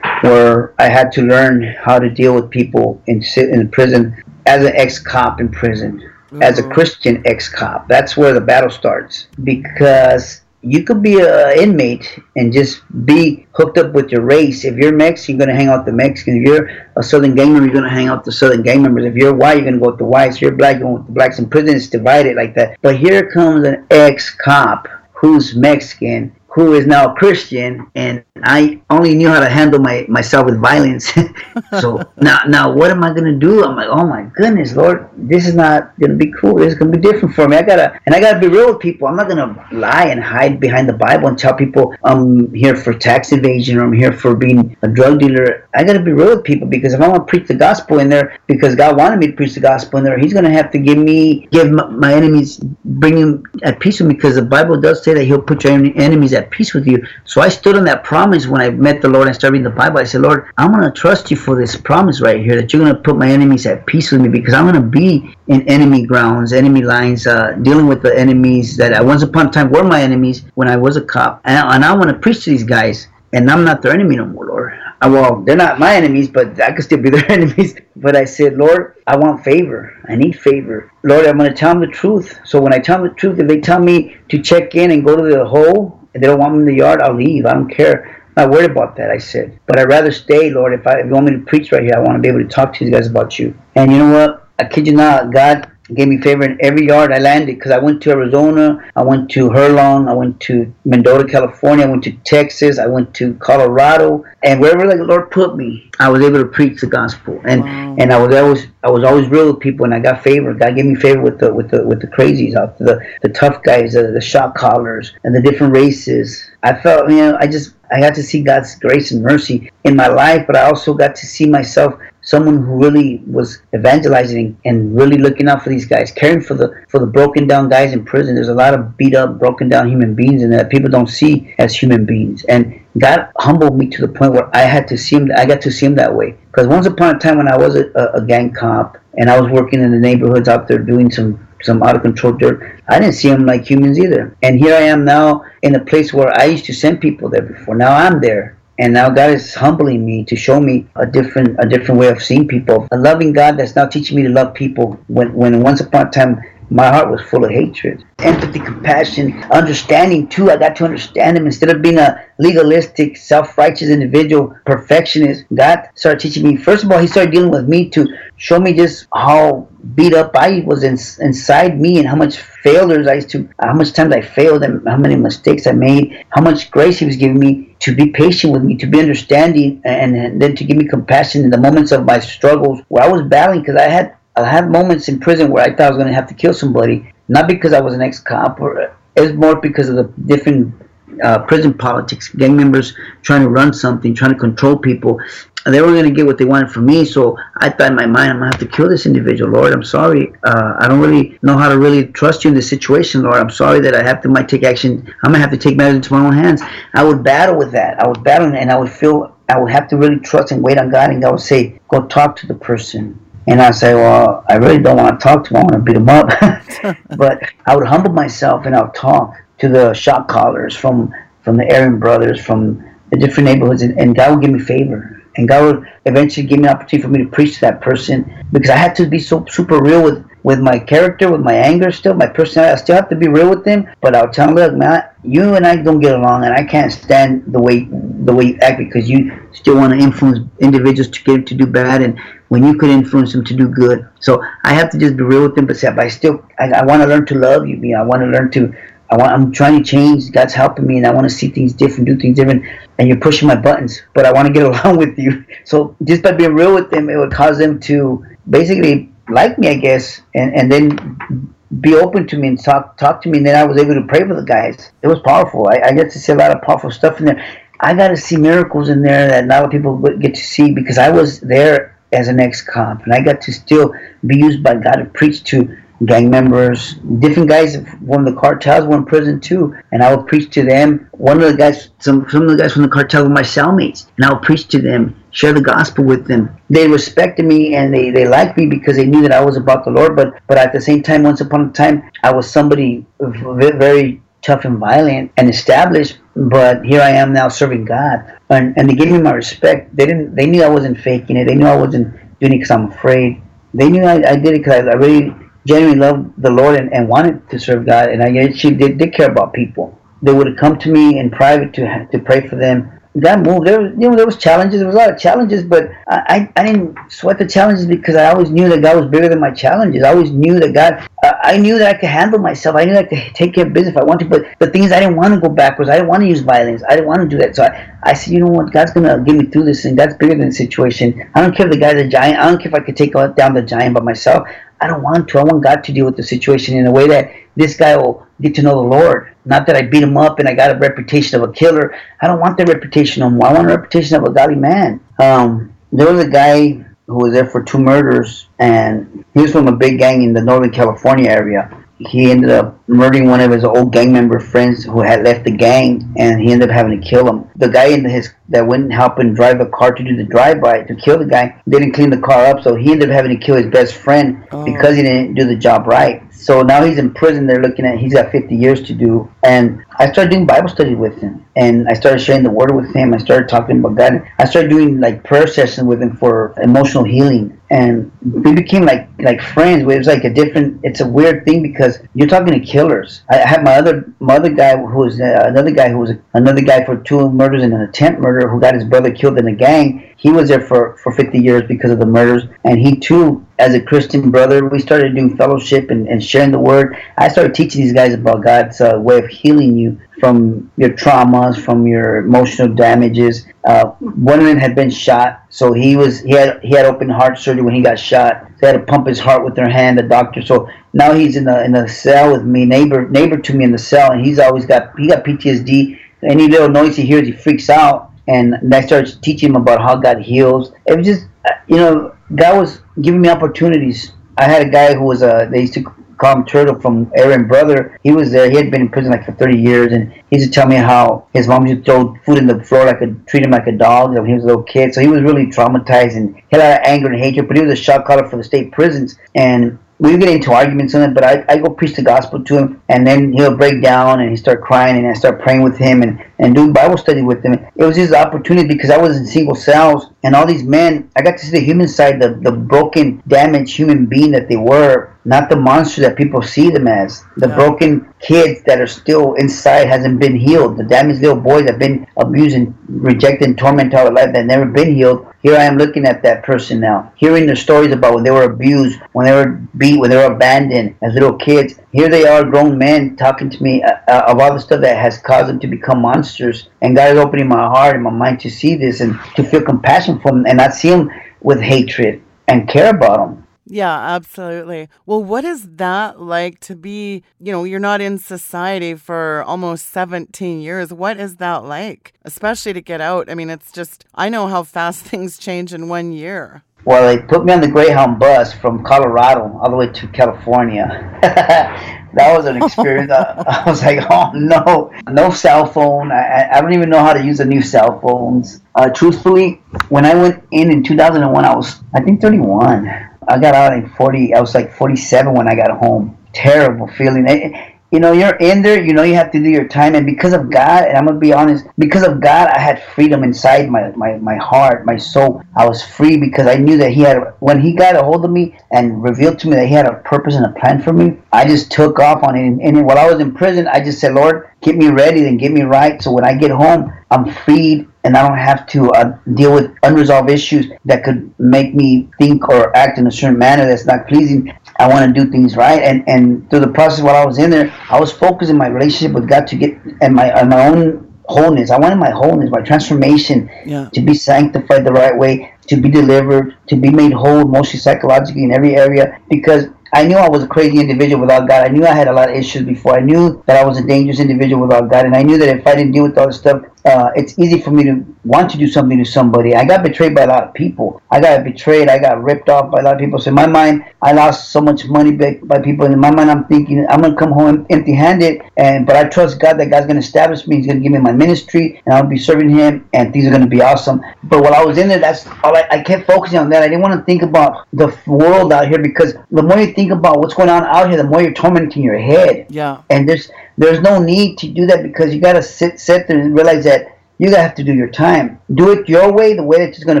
where I had to learn how to deal with people in in prison as an ex-cop in prison, mm-hmm. as a mm-hmm. Christian ex-cop. That's where the battle starts because you could be an inmate and just be hooked up with your race. If you're Mexican, you're going to hang out with the Mexicans. If you're a Southern gang member, you're going to hang out with the Southern gang members. If you're white, you're going to go with the whites. If you're black, you're going with the blacks. In prison, it's divided like that. But here comes an ex-cop who's Mexican who is now a Christian, and I only knew how to handle my myself with violence. so now, now what am I gonna do? I'm like, oh my goodness, Lord, this is not gonna be cool. This is gonna be different for me. I gotta, and I gotta be real with people. I'm not gonna lie and hide behind the Bible and tell people I'm here for tax evasion or I'm here for being a drug dealer. I gotta be real with people because if I want to preach the gospel in there, because God wanted me to preach the gospel in there, He's gonna have to give me, give my enemies, bring them at peace with me, because the Bible does say that He'll put your enemies at peace with you. So I stood on that promise when I met the Lord and started reading the Bible. I said, Lord, I'm going to trust you for this promise right here that you're going to put my enemies at peace with me because I'm going to be in enemy grounds, enemy lines, uh, dealing with the enemies that I once upon a time were my enemies when I was a cop. And, and I want to preach to these guys. And I'm not their enemy no more, Lord. Uh, well, they're not my enemies, but I could still be their enemies. But I said, Lord, I want favor. I need favor. Lord, I'm going to tell them the truth. So when I tell them the truth, if they tell me to check in and go to the hole, and they don't want me in the yard, I'll leave. I don't care. I'm not worried about that, I said. But I'd rather stay, Lord. If, I, if you want me to preach right here, I want to be able to talk to you guys about you. And you know what? I kid you not, God gave me favor in every yard I landed because I went to Arizona, I went to Herlong, I went to Mendota, California, I went to Texas, I went to Colorado, and wherever the Lord put me, I was able to preach the gospel. And wow. and I was always I was always real with people, and I got favor. God gave me favor with the with the with the crazies out the the tough guys, the, the shot callers, and the different races. I felt you know I just I got to see God's grace and mercy in my life, but I also got to see myself someone who really was evangelizing and really looking out for these guys, caring for the for the broken down guys in prison. There's a lot of beat up, broken down human beings in that people don't see as human beings. And God humbled me to the point where I had to see him. I got to see him that way Because once upon a time, when I was a, a, a gang cop and I was working in the neighborhoods out there doing some some out of control dirt. I didn't see them like humans either. And here I am now in a place where I used to send people there before. Now I'm there. And now God is humbling me to show me a different a different way of seeing people. A loving God that's now teaching me to love people when when once upon a time my heart was full of hatred. Empathy, compassion, understanding too. I got to understand him instead of being a legalistic, self righteous individual, perfectionist. God started teaching me. First of all, He started dealing with me to show me just how beat up I was in, inside me and how much failures I used to, uh, how much times I failed and how many mistakes I made, how much grace He was giving me to be patient with me, to be understanding, and, and then to give me compassion in the moments of my struggles where I was battling because I had I had moments in prison where I thought I was going to have to kill somebody, not because I was an ex-cop, or it was more because of the different uh, prison politics, gang members trying to run something, trying to control people. And they were going to get what they wanted from me, so I thought in my mind, I'm going to have to kill this individual, Lord. I'm sorry. Uh, I don't really know how to really trust you in this situation, Lord. I'm sorry that I have to might take action. I'm going to have to take matters into my own hands. I would battle with that. I would battle, and I would feel I would have to really trust and wait on God, and God would say, go talk to the person and I say, well, I really don't want to talk to him. I want to beat him up. but I would humble myself and I would talk to the shot callers from, from the Aryan brothers, from the different neighborhoods, and, and God would give me favor. And God would eventually give me an opportunity for me to preach to that person because I had to be so super real with, with my character, with my anger still, my personality. I still have to be real with them, but I'll tell them, look, man, you and I don't get along, and I can't stand the way the way you act because you still want to influence individuals to get to do bad, and when you could influence them to do good. So I have to just be real with them, but say, but I still, I, I want to learn to love you. I want to learn to, I want, I'm trying to change. God's helping me, and I want to see things different, do things different. And you're pushing my buttons, but I want to get along with you. So just by being real with them, it would cause them to basically like me, I guess, and and then be open to me and talk talk to me. And then I was able to pray for the guys. It was powerful. I, I get to see a lot of powerful stuff in there. I got to see miracles in there that not a lot of people get to see because I was there as an ex-cop, and I got to still be used by God to preach to gang members, different guys from the cartels were in prison too, and I would preach to them. One of the guys, some some of the guys from the cartel were my cellmates, and I would preach to them, share the gospel with them. They respected me and they, they liked me because they knew that I was about the Lord. But but at the same time, once upon a time, I was somebody very tough and violent and established. But here I am now serving God, and and they gave me my respect. They didn't. They knew I wasn't faking it. They knew I wasn't doing it because I'm afraid. They knew I, I did it because I, I really genuinely loved the Lord and, and wanted to serve God, and I actually did, did care about people. They would come to me in private to to pray for them. That moved. There was, you know, there was challenges. There was a lot of challenges, but I, I, I didn't sweat the challenges because I always knew that God was bigger than my challenges. I always knew that God. Uh, I knew that I could handle myself. I knew I could take care of business if I wanted. to, But the thing is, I didn't want to go backwards. I didn't want to use violence. I didn't want to do that. So I, I said, you know what? God's gonna get me through this, and God's bigger than the situation. I don't care if the guy's a giant. I don't care if I could take down the giant by myself. I don't want to. I want God to deal with the situation in a way that this guy will get to know the Lord. Not that I beat him up and I got a reputation of a killer. I don't want that reputation no more. I want a reputation of a godly man. Um, there was a guy who was there for two murders, and he was from a big gang in the Northern California area he ended up murdering one of his old gang member friends who had left the gang, and he ended up having to kill him. The guy in his that went and helped him drive the car to do the drive-by to kill the guy didn't clean the car up, so he ended up having to kill his best friend oh. because he didn't do the job right. So now he's in prison. They're looking at he's got 50 years to do, and I started doing Bible study with him, and I started sharing the Word with him. I started talking about God. I started doing like prayer sessions with him for emotional healing and we became like like friends. It was like a different. It's a weird thing because you're talking to killers. I had my other my other guy who was uh, another guy who was another guy for two murders and an attempt murder who got his brother killed in a gang. He was there for for 50 years because of the murders, and he too, as a Christian brother, we started doing fellowship and, and sharing the word. I started teaching these guys about God's uh, way of healing you from your traumas, from your emotional damages. Uh, one of them had been shot, so he was he had he had open heart surgery when he got shot. They had to pump his heart with their hand. The doctor. So now he's in the in the cell with me, neighbor neighbor to me in the cell, and he's always got he got PTSD. Any little noise he hears, he freaks out. And I started teaching him about how God heals. It was just, you know, God was giving me opportunities. I had a guy who was a they used to call him Turtle from Aryan Brother. He was there. He had been in prison like for 30 years, and he used to tell me how his mom used to throw food in the floor like a treat him like a dog when he was a little kid. So he was really traumatized and had a lot of anger and hatred. But he was a shot caller for the state prisons, and we get into arguments on it, but I, I go preach the gospel to him, and then he'll break down and he start crying, and I start praying with him and, and doing Bible study with him. It was his opportunity because I was in single cells, and all these men, I got to see the human side, the, the broken, damaged human being that they were, not the monster that people see them as. The broken kids that are still inside hasn't been healed. The damaged little boys that have been abused and rejected and tormented all their life that never been healed. Here I am looking at that person now, hearing the stories about when they were abused, when they were beat, when they were abandoned as little kids. Here they are, grown men, talking to me uh, uh, of all the stuff that has caused them to become monsters. And God is opening my heart and my mind to see this and to feel compassion for them and not see them with hatred and care about them. Yeah, absolutely. Well, what is that like to be, you know, you're not in society for almost 17 years. What is that like? Especially to get out. I mean, it's just, I know how fast things change in one year. Well, they put me on the Greyhound bus from Colorado all the way to California. that was an experience. I, I, was like, oh no, no cell phone. I, I don't even know how to use the new cell phones. Uh, truthfully, when I went in in 2001, I was, I think, 31. I got out in 40. I was like 47 when I got home. Terrible feeling. It, you know, you're in there, you know, you have to do your time. And because of God, and I'm to be honest, because of God, I had freedom inside my, my, my heart, my soul. I was free because I knew that He had, when He got a hold of me and revealed to me that He had a purpose and a plan for me, I just took off on it. And, and while I was in prison, I just said, Lord, get me ready and get me right. So when I get home, I'm freed and I don't have to uh, deal with unresolved issues that could make me think or act in a certain manner that's not pleasing. I want to do things right, and and through the process while I was in there, I was focusing my relationship with God to get and my and my own wholeness. I wanted my wholeness, my transformation yeah. to be sanctified the right way, to be delivered, to be made whole, emotionally, psychologically, in every area. Because I knew I was a crazy individual without God. I knew I had a lot of issues before. I knew that I was a dangerous individual without God, and I knew that if I didn't deal with all this stuff, uh, it's easy for me to want to do something to somebody. I got betrayed by a lot of people. I got betrayed. I got ripped off by a lot of people. So in my mind, I lost so much money by, by people. And in my mind, I'm thinking I'm gonna come home empty-handed. And but I trust God that God's gonna establish me. He's gonna give me my ministry, and I'll be serving Him, and things are gonna be awesome. But while I was in there, that's all I, I kept focusing on that. I didn't want to think about the world out here because the more you think about what's going on out here, the more you're tormenting your head. Yeah. And there's there's no need to do that because you gotta sit sit there and realize that you gotta have to do your time. Do it your way, the way that it's gonna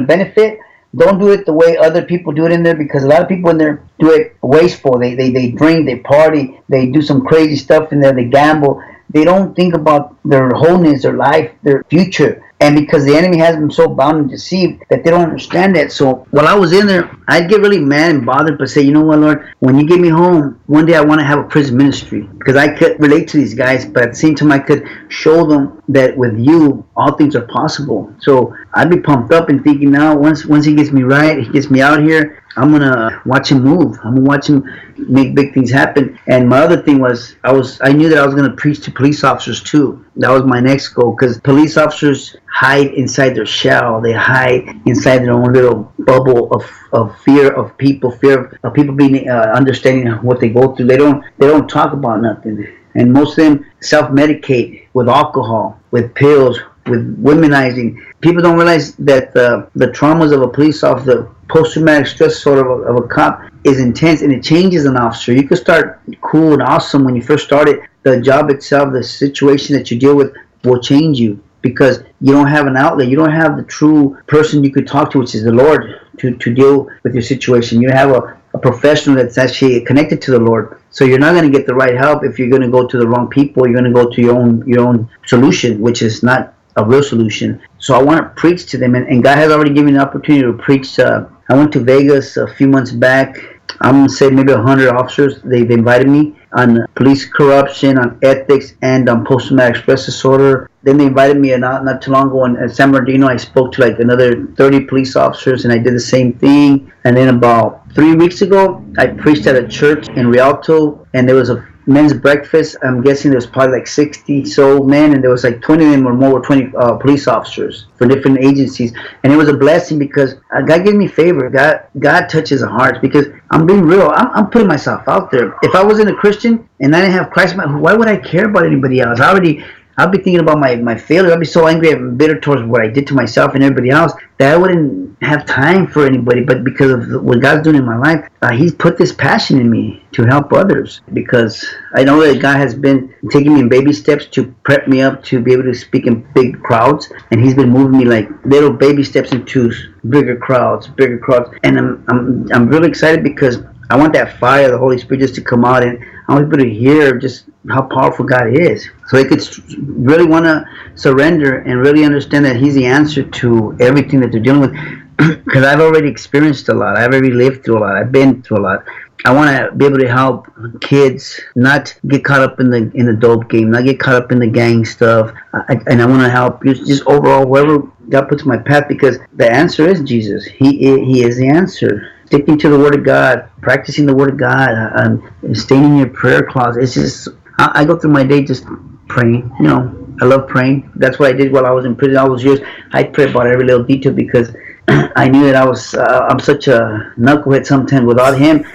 benefit. Don't do it the way other people do it in there because a lot of people in there do it wasteful. They they, they drink, they party, they do some crazy stuff in there, they gamble. They don't think about their wholeness, their life, their future and because the enemy has them so bound and deceived that they don't understand that. So while I was in there, I'd get really mad and bothered, but say, you know what, Lord, when you get me home, one day I want to have a prison ministry because I could relate to these guys, but at the same time, I could show them that with you, all things are possible. So I'd be pumped up and thinking now, once once he gets me right, he gets me out here, I'm gonna watch him move. I'm gonna watch him make big things happen. And my other thing was, I was I knew that I was gonna preach to police officers too. That was my next goal because police officers hide inside their shell. They hide inside their own little bubble of, of fear of people, fear of, people being uh, understanding what they go through. They don't they don't talk about nothing. And most of them self-medicate with alcohol, with pills, with womenizing. People don't realize that the, the traumas of a police officer, the post-traumatic stress sort of a, of a cop is intense and it changes an officer. You could start cool and awesome when you first started. The job itself, the situation that you deal with will change you because you don't have an outlet. You don't have the true person you could talk to, which is the Lord, to, to deal with your situation. You have a, a professional that's actually connected to the Lord. So you're not going to get the right help if you're going to go to the wrong people. You're going to go to your own your own solution, which is not a real solution. So I want to preach to them, and, and God has already given me an opportunity to preach. Uh, I went to Vegas a few months back. I'm gonna say maybe 100 officers. They've invited me on police corruption, on ethics, and on post-traumatic stress disorder. Then they invited me not, not too long ago in, in San Bernardino. I spoke to like another 30 police officers, and I did the same thing. And then about three weeks ago, I preached at a church in Rialto, and there was a men's breakfast. I'm guessing there was probably like 60 so men, and there was like 20 of them or more were 20 uh, police officers for different agencies. And it was a blessing because uh, God gave me favor. God God touches the hearts because I'm being real. I'm, I'm putting myself out there. If I wasn't a Christian and I didn't have Christ, why would I care about anybody else? I already I'll be thinking about my, my failure. I'd be so angry and bitter towards what I did to myself and everybody else that I wouldn't have time for anybody. But because of what God's doing in my life, uh, He's put this passion in me to help others. Because I know that God has been taking me in baby steps to prep me up to be able to speak in big crowds. And He's been moving me like little baby steps into bigger crowds, bigger crowds. And I'm, I'm, I'm really excited because I want that fire of the Holy Spirit just to come out and I want people to hear just how powerful God is. So they could really want to surrender and really understand that He's the answer to everything that they're dealing with. Because I've already experienced a lot. I've already lived through a lot. I've been through a lot. I want to be able to help kids not get caught up in the in the dope game, not get caught up in the gang stuff, I, and I want to help just, just overall whoever God puts my path because the answer is Jesus. He He is the answer sticking to the Word of God, practicing the Word of God, and staying in your prayer closet. It's just I, I go through my day just praying. You know, I love praying. That's what I did while I was in prison all those years. I pray about every little detail because I knew that I was uh, I'm such a knucklehead sometimes without him.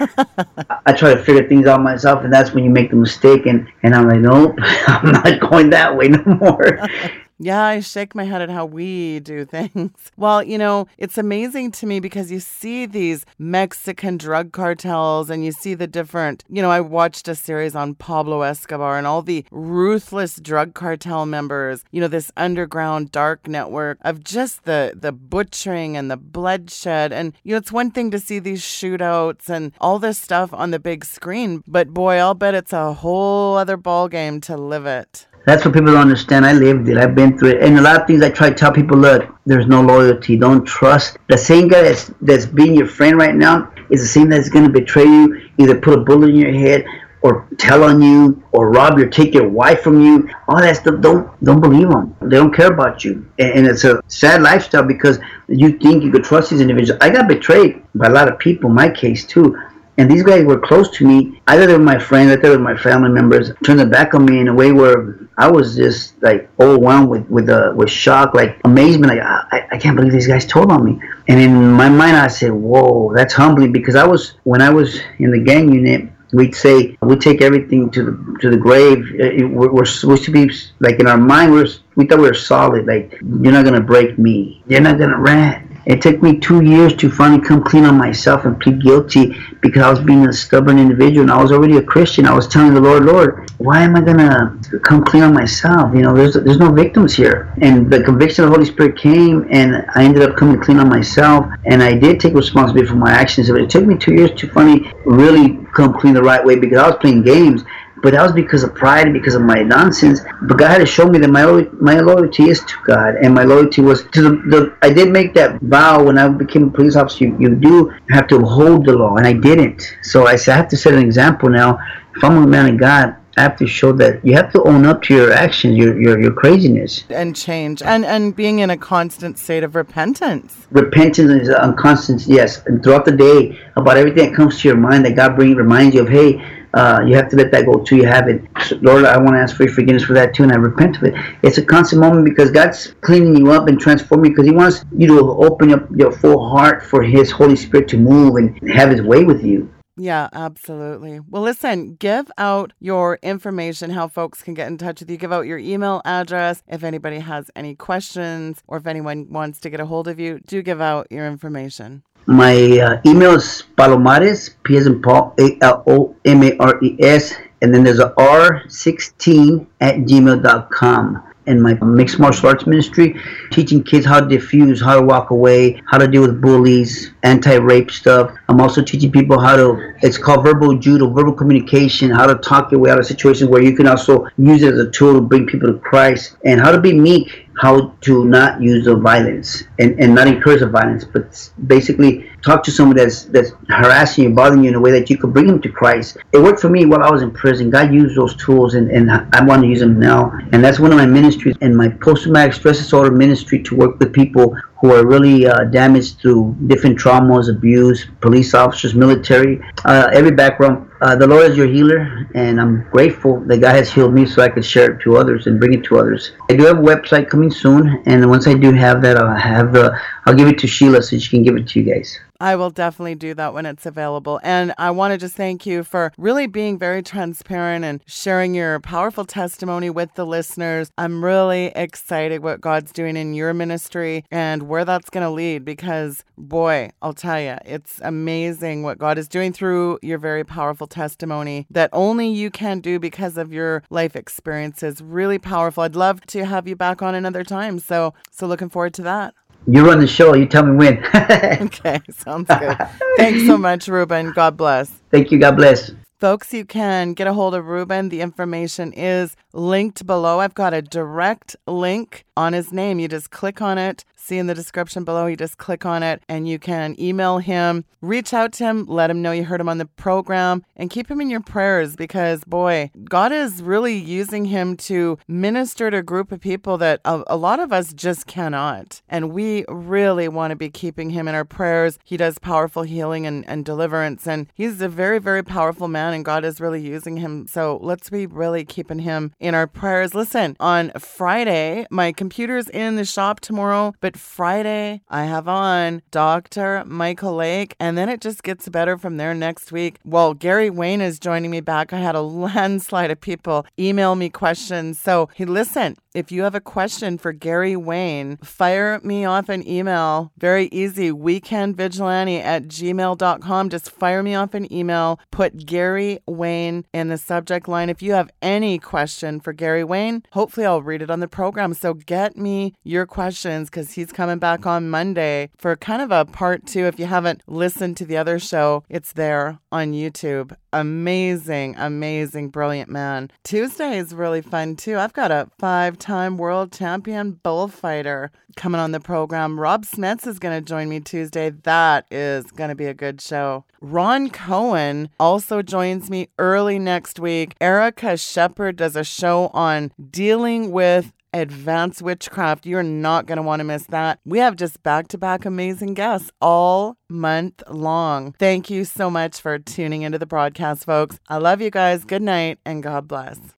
I try to figure things out myself, and that's when you make the mistake. And and I'm like, nope, I'm not going that way no more. Yeah, I shake my head at how we do things. Well, you know, it's amazing to me because you see these Mexican drug cartels and you see the different, you know, I watched a series on Pablo Escobar and all the ruthless drug cartel members, you know, this underground dark network of just the the butchering and the bloodshed and you know, it's one thing to see these shootouts and all this stuff on the big screen, but boy, I'll bet it's a whole other ball game to live it. That's what people don't understand. I lived it. I've been through it. And a lot of things I try to tell people, look, there's no loyalty. Don't trust. The same guy that's, that's being your friend right now is the same that's going to betray you, either put a bullet in your head or tell on you or rob you or take your wife from you. All that stuff, don't don't believe them. They don't care about you. And, and it's a sad lifestyle because you think you could trust these individuals. I got betrayed by a lot of people, my case too. And these guys were close to me. Either they were my friends, either they were my family members. Turned their back on me in a way where I was just like overwhelmed with with uh, with shock, like amazement. Like I, I can't believe these guys told on me. And in my mind, I said, "Whoa, that's humbling." Because I was when I was in the gang unit, we'd say we take everything to the to the grave. We're, we're supposed to be like in our mind, we're we thought we were solid. Like you're not gonna break me. You're not gonna rat. It took me two years to finally come clean on myself and plead guilty because I was being a stubborn individual and I was already a Christian. I was telling the Lord, Lord, why am I gonna come clean on myself? You know, there's there's no victims here. And the conviction of the Holy Spirit came, and I ended up coming clean on myself. And I did take responsibility for my actions. But it took me two years to finally really come clean the right way because I was playing games but that was because of pride and because of my nonsense. But God had to show me that my my loyalty is to God, and my loyalty was to the, the I did make that vow when I became a police officer. You, you do have to hold the law, and I didn't. So I said I have to set an example now. If I'm a man of God, I have to show that you have to own up to your actions, your your, your craziness, and change, and and being in a constant state of repentance. Repentance is a constant, yes, and throughout the day about everything that comes to your mind that God brings reminds you of, hey uh, you have to let that go too. You have it. Lord, I want to ask for your forgiveness for that too, and I repent of it. It's a constant moment because God's cleaning you up and transforming because He wants you to open up your full heart for His Holy Spirit to move and have His way with you. Yeah, absolutely. Well, listen, give out your information, how folks can get in touch with you. Give out your email address. If anybody has any questions or if anyone wants to get a hold of you, do give out your information. My uh, email is Palomares, P as in Paul, A L O M A R E S, and then there's a R16 at gmail.com And my mixed martial arts ministry, teaching kids how to diffuse, how to walk away, how to deal with bullies, anti-rape stuff. I'm also teaching people how to, it's called verbal judo, verbal communication, how to talk your way out of situations where you can also use it as a tool to bring people to Christ, and how to be meek, how to not use the violence and, and not encourage the violence, but basically talk to someone that's that's harassing you, bothering you in a way that you could bring them to Christ. It worked for me while I was in prison. God used those tools, and, and I want to use them now. And that's one of my ministries and my post-traumatic stress disorder ministry to work with people who are really uh, damaged through different traumas, abuse, police officers, military, uh, every background. Uh, the Lord is your healer, and I'm grateful that God has healed me so I could share it to others and bring it to others. I do have a website coming soon, and once I do have that, I'll have the I'll give it to Sheila so she can give it to you guys. I will definitely do that when it's available. And I want to just thank you for really being very transparent and sharing your powerful testimony with the listeners. I'm really excited what God's doing in your ministry and where that's going to lead because, boy, I'll tell you, it's amazing what God is doing through your very powerful testimony that only you can do because of your life experiences. Really powerful. I'd love to have you back on another time. So, so looking forward to that. You run the show. You tell me when. okay, sounds good. Thanks so much, Ruben. God bless. Thank you. God bless. Folks, you can get a hold of Ruben. The information is linked below. I've got a direct link on his name. You just click on it, see in the description below, you just click on it, and you can email him, reach out to him, let him know you heard him on the program, and keep him in your prayers because, boy, God is really using him to minister to a group of people that a, a lot of us just cannot. And we really want to be keeping him in our prayers. He does powerful healing and, and deliverance, and he's a very, very powerful man, and God is really using him. So let's be really keeping him in our prayers. Listen, on Friday, my computer's in the shop tomorrow, but Friday I have on Dr. Michael Lake, and then it just gets better from there next week. Well, Gary Wayne is joining me back. I had a landslide of people email me questions. So, hey, listen, if you have a question for Gary Wayne, fire me off an email. Very easy. Weekendvigilante at gmail.com. Just fire me off an email. Put Gary Wayne in the subject line. If you have any question for Gary Wayne, hopefully I'll read it on the program. So get me your questions because he's coming back on Monday for kind of a part two. If you haven't listened to the other show, it's there on YouTube. Amazing, amazing, brilliant man. Tuesday is really fun too. I've got a five time world champion bullfighter coming on the program. Rob Smets is going to join me Tuesday. That is going to be a good show. Ron Cohen also joins me early next week. Erica Shepard does a show on dealing with advanced witchcraft. You're not going to want to miss that. We have just back to back amazing guests all month long. Thank you so much for tuning into the broadcast, folks. I love you guys. Good night and God bless.